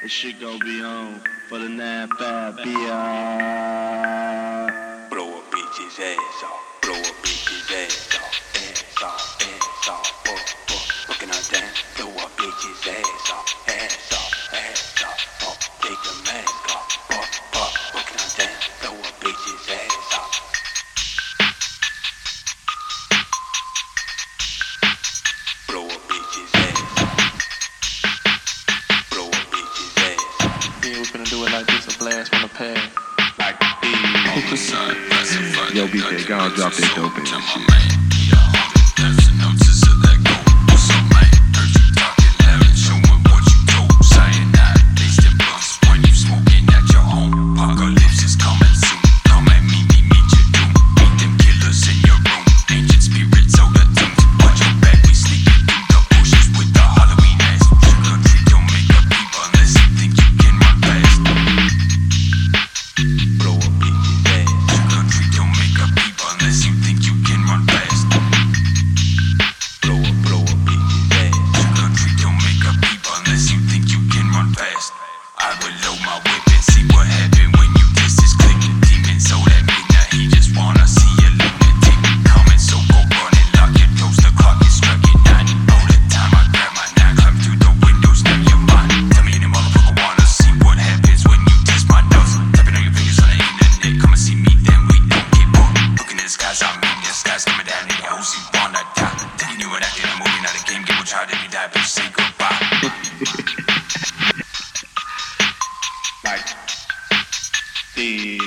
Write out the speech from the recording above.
This shit gon' be on for the 9 5 beyond. Blow a bitch's ass off. Blow a bitch's ass off. finna do it like this a blast from the past. Like, Yo, BK, y'all drop that dope ass shit. try to be that bitch, say goodbye. like, the.